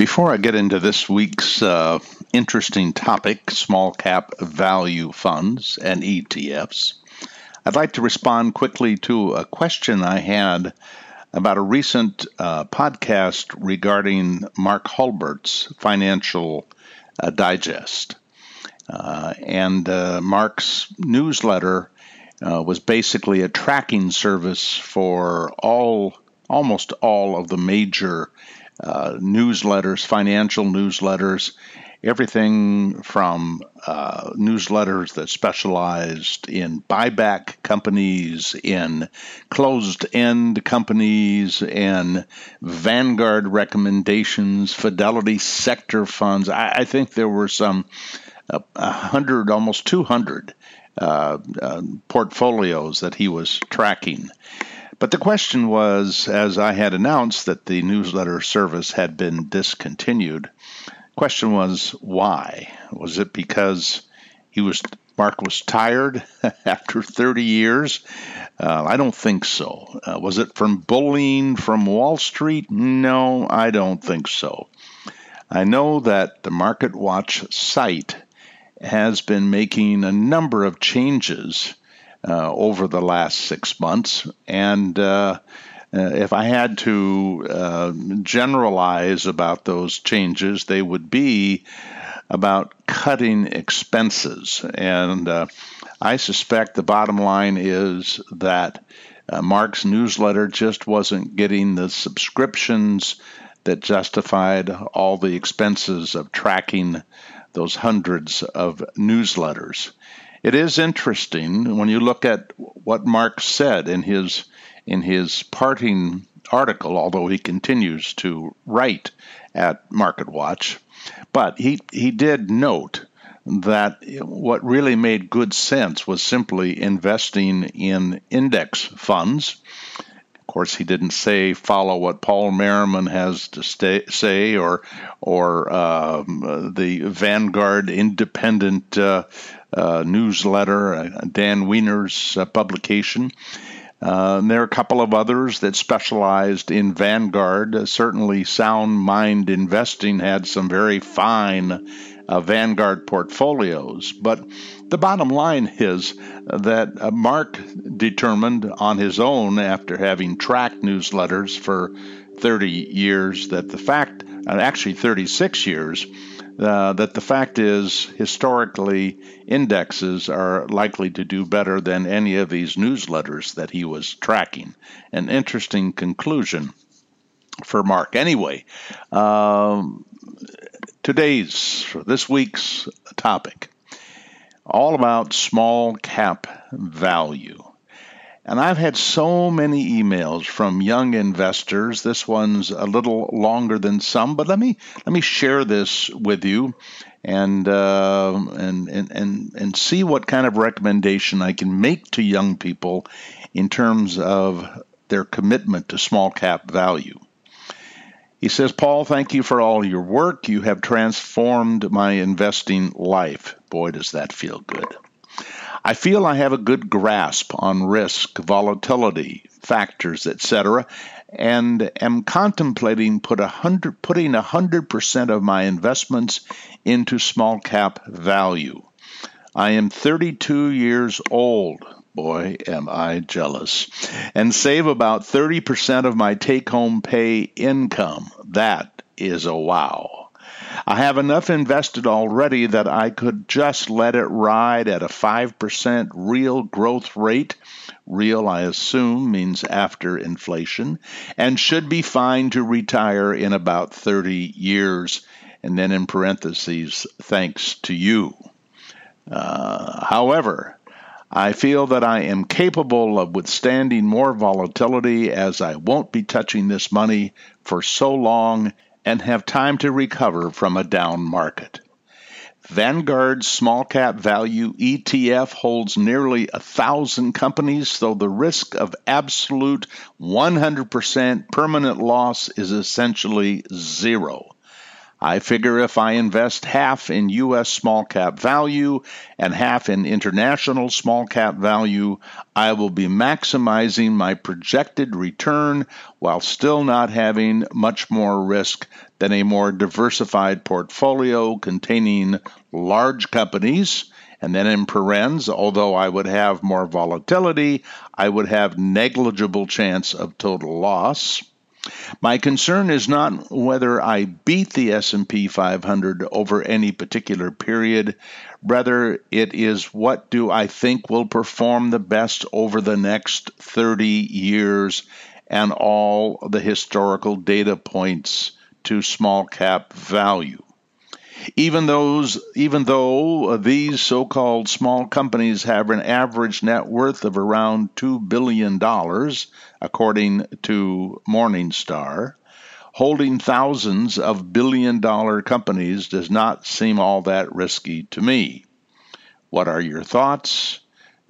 Before I get into this week's uh, interesting topic, small cap value funds and ETFs, I'd like to respond quickly to a question I had about a recent uh, podcast regarding Mark Hulbert's Financial uh, Digest. Uh, and uh, Mark's newsletter uh, was basically a tracking service for all, almost all of the major uh, newsletters, financial newsletters, everything from uh, newsletters that specialized in buyback companies, in closed end companies, and Vanguard recommendations, Fidelity sector funds. I, I think there were some uh, a hundred, almost 200 uh, uh, portfolios that he was tracking. But the question was, as I had announced that the newsletter service had been discontinued, question was why? Was it because he was Mark was tired after 30 years? Uh, I don't think so. Uh, was it from bullying from Wall Street? No, I don't think so. I know that the Market Watch site has been making a number of changes over the last six months. And uh, uh, if I had to uh, generalize about those changes, they would be about cutting expenses. And uh, I suspect the bottom line is that uh, Mark's newsletter just wasn't getting the subscriptions that justified all the expenses of tracking those hundreds of newsletters. It is interesting when you look at what Mark said in his in his parting article, although he continues to write at MarketWatch. But he, he did note that what really made good sense was simply investing in index funds. Course, he didn't say follow what Paul Merriman has to stay, say or or um, the Vanguard independent uh, uh, newsletter, uh, Dan Wiener's uh, publication. Uh, there are a couple of others that specialized in Vanguard. Uh, certainly, Sound Mind Investing had some very fine uh, Vanguard portfolios. But the bottom line is that Mark determined on his own, after having tracked newsletters for 30 years, that the fact, actually 36 years, uh, that the fact is, historically, indexes are likely to do better than any of these newsletters that he was tracking. An interesting conclusion for Mark. Anyway, um, today's, this week's topic, all about small cap value. And I've had so many emails from young investors. This one's a little longer than some, but let me let me share this with you and uh, and, and and and see what kind of recommendation I can make to young people in terms of their commitment to small cap value. He says, Paul, thank you for all your work. You have transformed my investing life. Boy, does that feel good. I feel I have a good grasp on risk, volatility, factors, etc., and am contemplating put a hundred, putting 100% of my investments into small cap value. I am 32 years old. Boy, am I jealous. And save about 30% of my take home pay income. That is a wow. I have enough invested already that I could just let it ride at a 5% real growth rate. Real, I assume, means after inflation, and should be fine to retire in about 30 years. And then in parentheses, thanks to you. Uh, however, I feel that I am capable of withstanding more volatility as I won't be touching this money for so long and have time to recover from a down market. Vanguard's small cap value ETF holds nearly a thousand companies, though the risk of absolute 100% permanent loss is essentially zero. I figure if I invest half in U.S. small cap value and half in international small cap value, I will be maximizing my projected return while still not having much more risk than a more diversified portfolio containing large companies. And then in parens, although I would have more volatility, I would have negligible chance of total loss. My concern is not whether I beat the S&P 500 over any particular period, rather it is what do I think will perform the best over the next 30 years and all the historical data points to small cap value. Even those, even though uh, these so-called small companies have an average net worth of around two billion dollars, according to Morningstar, holding thousands of billion-dollar companies does not seem all that risky to me. What are your thoughts?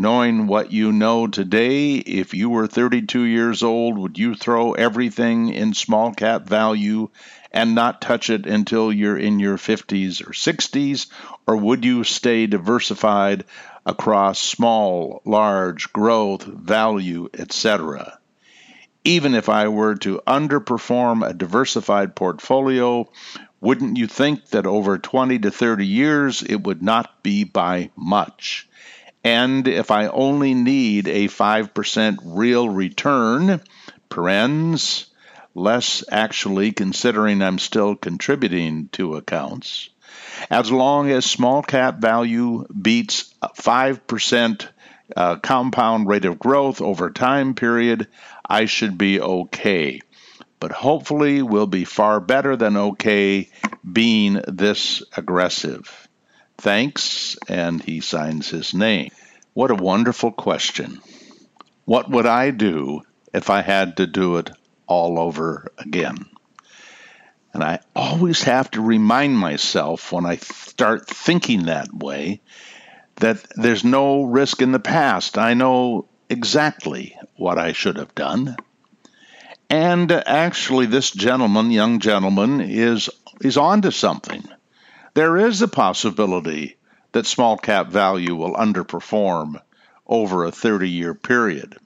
Knowing what you know today, if you were 32 years old, would you throw everything in small cap value and not touch it until you're in your 50s or 60s? Or would you stay diversified across small, large, growth, value, etc.? Even if I were to underperform a diversified portfolio, wouldn't you think that over 20 to 30 years it would not be by much? And if I only need a 5% real return, parens, less actually considering I'm still contributing to accounts. As long as small cap value beats 5% uh, compound rate of growth over time period, I should be okay. But hopefully, we'll be far better than okay being this aggressive. Thanks, and he signs his name. What a wonderful question. What would I do if I had to do it all over again. And I always have to remind myself when I start thinking that way that there's no risk in the past. I know exactly what I should have done. And actually, this gentleman, young gentleman, is is onto something. There is a possibility that small cap value will underperform over a 30 year period.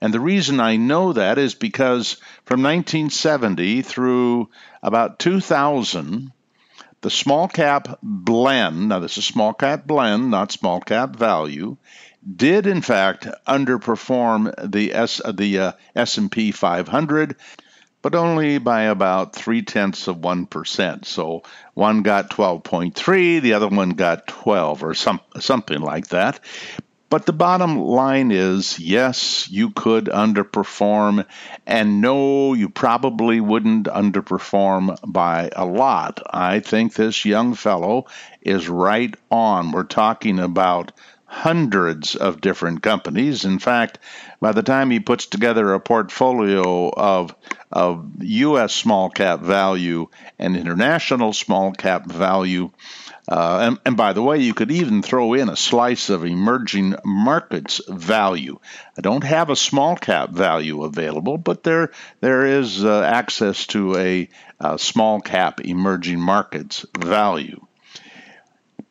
And the reason I know that is because from 1970 through about 2000, the small cap blend, now this is small cap blend, not small cap value, did in fact underperform the S the uh, S&P 500 but only by about three tenths of one percent. So one got 12.3, the other one got 12, or some something like that. But the bottom line is yes, you could underperform, and no, you probably wouldn't underperform by a lot. I think this young fellow is right on. We're talking about hundreds of different companies. In fact, by the time he puts together a portfolio of of U.S. small cap value and international small cap value, uh, and, and, by the way, you could even throw in a slice of emerging markets value. I don't have a small cap value available, but there there is uh, access to a, a small cap emerging markets value.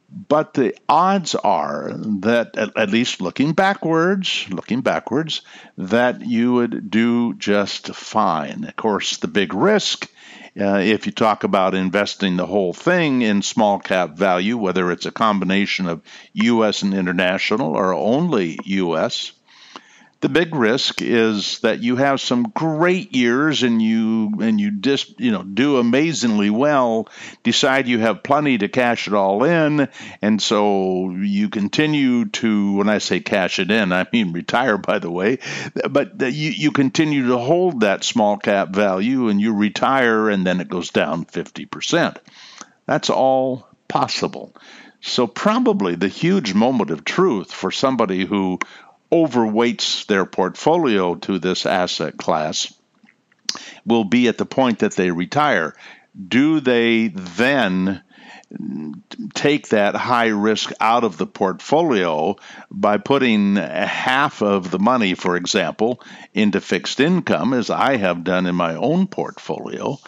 But the odds are that, at, at least looking backwards, looking backwards, that you would do just fine. Of course, the big risk uh, if you talk about investing the whole thing in small cap value, whether it's a combination of U.S. and international or only U.S., the big risk is that you have some great years and you and you just you know do amazingly well decide you have plenty to cash it all in and so you continue to when i say cash it in i mean retire by the way but you, you continue to hold that small cap value and you retire and then it goes down 50% that's all possible. So, probably the huge moment of truth for somebody who overweights their portfolio to this asset class will be at the point that they retire. Do they then take that high risk out of the portfolio by putting half of the money, for example, into fixed income, as I have done in my own portfolio?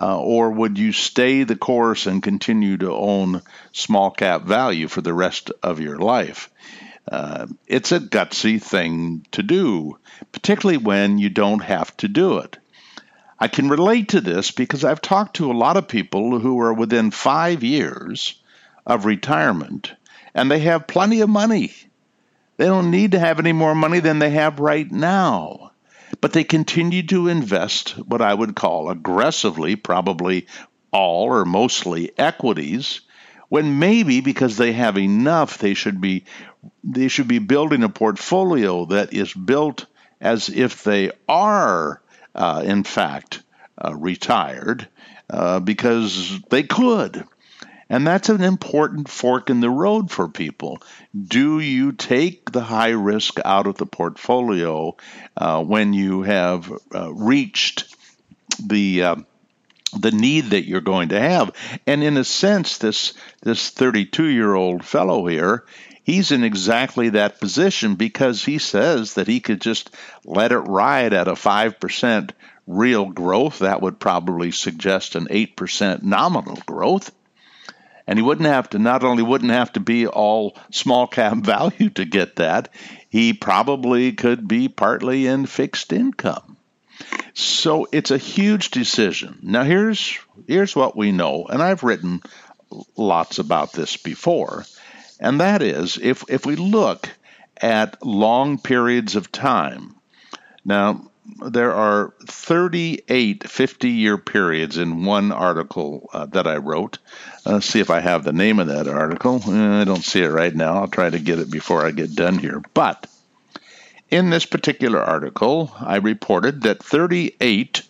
Uh, or would you stay the course and continue to own small cap value for the rest of your life? Uh, it's a gutsy thing to do, particularly when you don't have to do it. I can relate to this because I've talked to a lot of people who are within five years of retirement and they have plenty of money. They don't need to have any more money than they have right now. But they continue to invest what I would call aggressively, probably all or mostly equities, when maybe because they have enough they should be they should be building a portfolio that is built as if they are uh, in fact uh, retired uh, because they could and that's an important fork in the road for people. Do you take the high risk out of the portfolio uh, when you have uh, reached the uh, the need that you're going to have? And in a sense, this this 32 year old fellow here, he's in exactly that position because he says that he could just let it ride at a five percent real growth. That would probably suggest an eight percent nominal growth and he wouldn't have to not only wouldn't have to be all small cap value to get that, he probably could be partly in fixed income. So it's a huge decision. Now here's here's what we know, and I've written lots about this before, and that is if if we look at long periods of time. Now there are 38 50 year periods in one article uh, that I wrote. Let's see if I have the name of that article. Uh, I don't see it right now. I'll try to get it before I get done here. But in this particular article, I reported that 38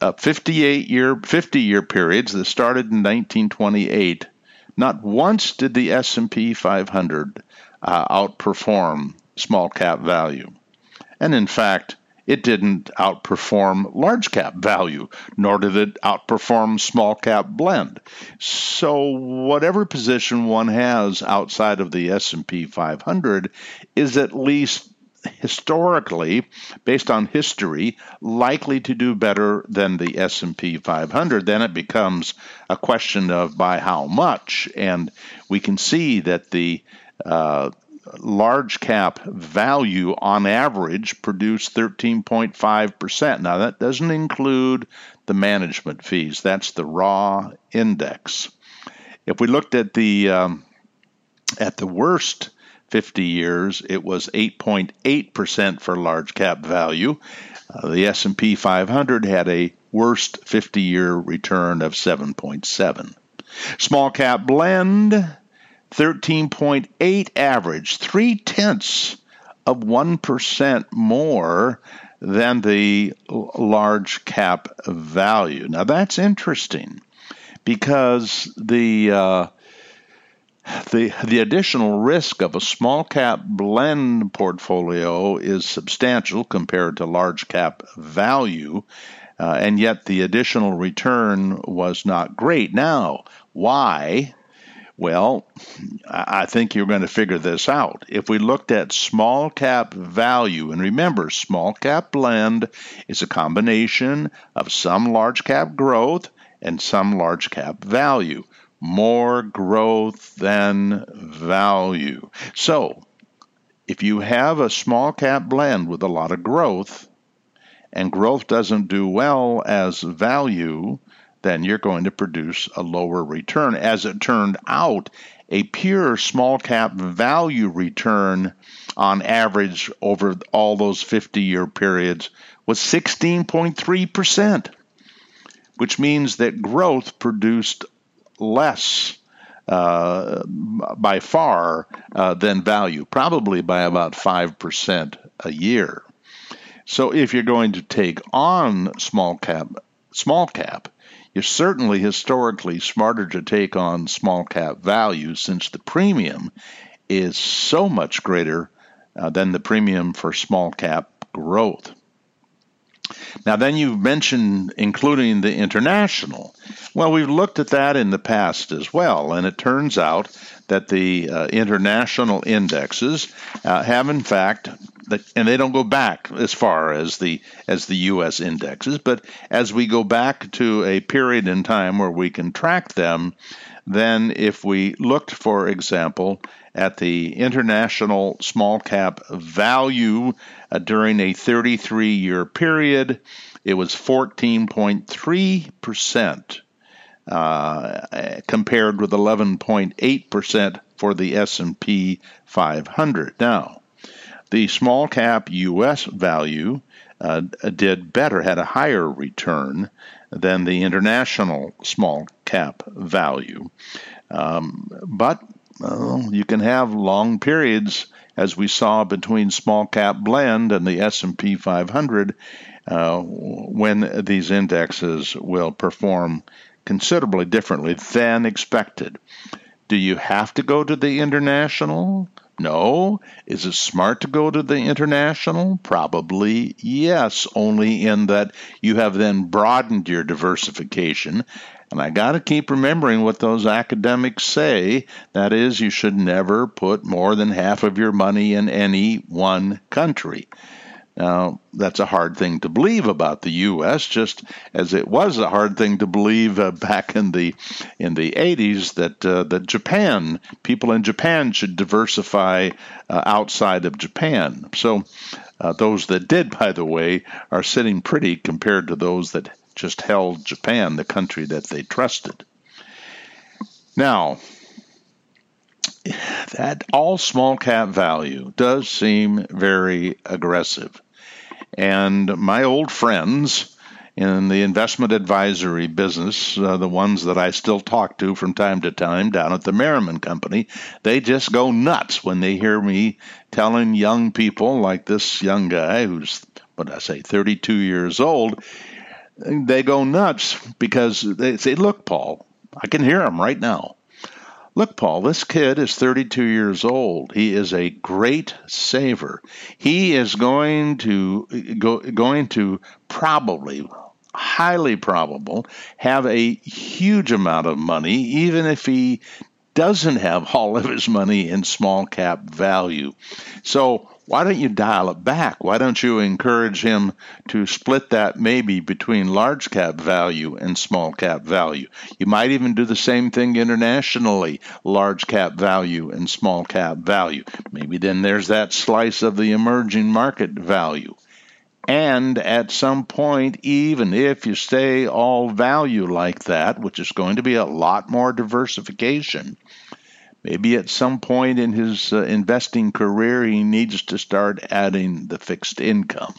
uh, 58 year 50 year periods that started in 1928 not once did the S&P 500 uh, outperform small cap value. And in fact, it didn't outperform large cap value, nor did it outperform small cap blend. So whatever position one has outside of the S&P 500 is at least historically based on history likely to do better than the S&P 500 then it becomes a question of by how much and we can see that the uh, large cap value on average produced 13.5%. Now, that doesn't include the management fees, that's the raw index. If we looked at the um, at the worst 50 years, it was 8.8% for large cap value. Uh, the S&P 500 had a worst 50-year return of 7.7. Small cap blend 13.8 average, three tenths of 1% more than the large cap value. Now that's interesting because the uh, the the additional risk of a small cap blend portfolio is substantial compared to large cap value, uh, and yet the additional return was not great. Now, why? Well, I think you're going to figure this out. If we looked at small cap value, and remember, small cap blend is a combination of some large cap growth and some large cap value. More growth than value. So, if you have a small cap blend with a lot of growth, and growth doesn't do well as value, then you're going to produce a lower return. As it turned out, a pure small cap value return on average over all those 50 year periods was 16.3%, which means that growth produced less uh, by far uh, than value, probably by about 5% a year. So if you're going to take on small cap, small cap, you're certainly historically smarter to take on small cap value since the premium is so much greater uh, than the premium for small cap growth. Now, then you mentioned including the international. Well, we've looked at that in the past as well, and it turns out that the uh, international indexes uh, have, in fact, and they don't go back as far as the as the U.S. indexes, but as we go back to a period in time where we can track them, then if we looked, for example, at the international small cap value uh, during a 33 year period, it was 14.3% uh, compared with 11.8% for the S&P 500. Now, the small cap U.S. value uh, did better, had a higher return than the international small cap value. Um, but you can have long periods, as we saw between small cap blend and the S&P 500, uh, when these indexes will perform considerably differently than expected. Do you have to go to the international? No. Is it smart to go to the international? Probably yes, only in that you have then broadened your diversification. And I got to keep remembering what those academics say. That is, you should never put more than half of your money in any one country. Now, that's a hard thing to believe about the U.S., just as it was a hard thing to believe uh, back in the in the 80s that uh, that Japan, people in Japan, should diversify uh, outside of Japan. So, uh, those that did, by the way, are sitting pretty compared to those that just held Japan, the country that they trusted. Now, that all small cap value does seem very aggressive. And my old friends in the investment advisory business, uh, the ones that I still talk to from time to time down at the Merriman Company, they just go nuts when they hear me telling young people like this young guy who's, what I say, 32 years old. They go nuts because they say, Look, Paul, I can hear him right now. Look, Paul, this kid is 32 years old. He is a great saver. He is going to go, going to probably highly probable have a huge amount of money even if he doesn't have all of his money in small cap value. So why don't you dial it back? Why don't you encourage him to split that maybe between large cap value and small cap value? You might even do the same thing internationally large cap value and small cap value. Maybe then there's that slice of the emerging market value. And at some point, even if you stay all value like that, which is going to be a lot more diversification, Maybe at some point in his uh, investing career, he needs to start adding the fixed income.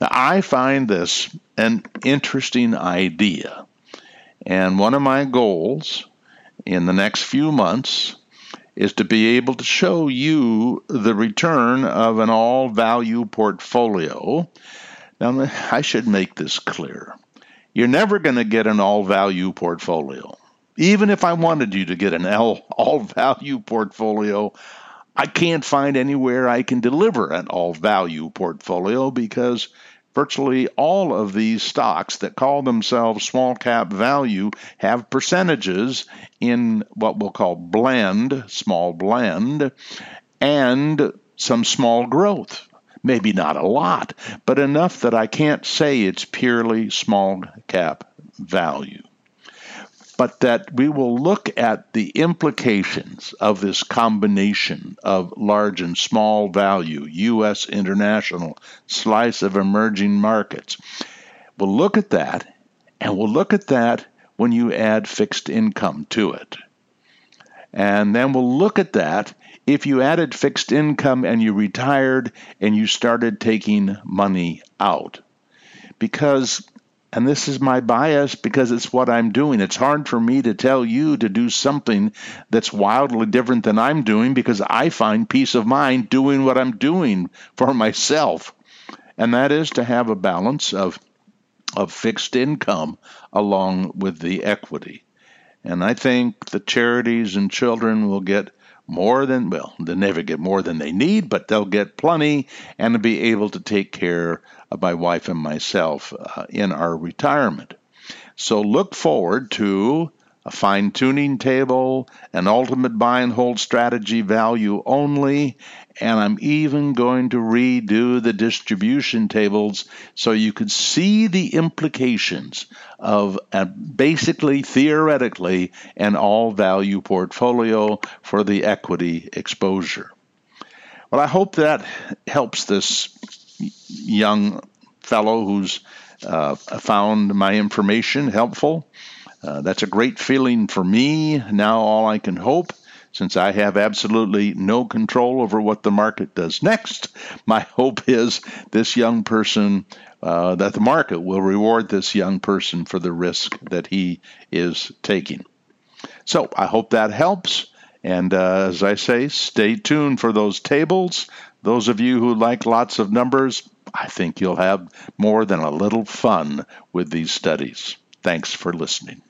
Now, I find this an interesting idea. And one of my goals in the next few months is to be able to show you the return of an all value portfolio. Now, I should make this clear. You're never going to get an all value portfolio. Even if I wanted you to get an L all value portfolio, I can't find anywhere I can deliver an all value portfolio because virtually all of these stocks that call themselves small cap value have percentages in what we'll call blend, small blend, and some small growth. Maybe not a lot, but enough that I can't say it's purely small cap value but that we will look at the implications of this combination of large and small value, U.S. international slice of emerging markets. We'll look at that, and we'll look at that when you add fixed income to it. And then we'll look at that if you added fixed income and you retired and you started taking money out. Because and this is my bias because it's what I'm doing. It's hard for me to tell you to do something that's wildly different than I'm doing because I find peace of mind doing what I'm doing for myself. And that is to have a balance of of fixed income along with the equity. And I think the charities and children will get more than, well, they never get more than they need, but they'll get plenty and be able to take care of my wife and myself uh, in our retirement. So look forward to a fine tuning table, an ultimate buy and hold strategy value only, and I'm even going to redo the distribution tables so you could see the implications of a, basically, theoretically, an all value portfolio for the equity exposure. Well, I hope that helps this young fellow who's uh, found my information helpful. Uh, that's a great feeling for me. Now, all I can hope, since I have absolutely no control over what the market does next, my hope is this young person, uh, that the market will reward this young person for the risk that he is taking. So I hope that helps. And uh, as I say, stay tuned for those tables. Those of you who like lots of numbers, I think you'll have more than a little fun with these studies. Thanks for listening.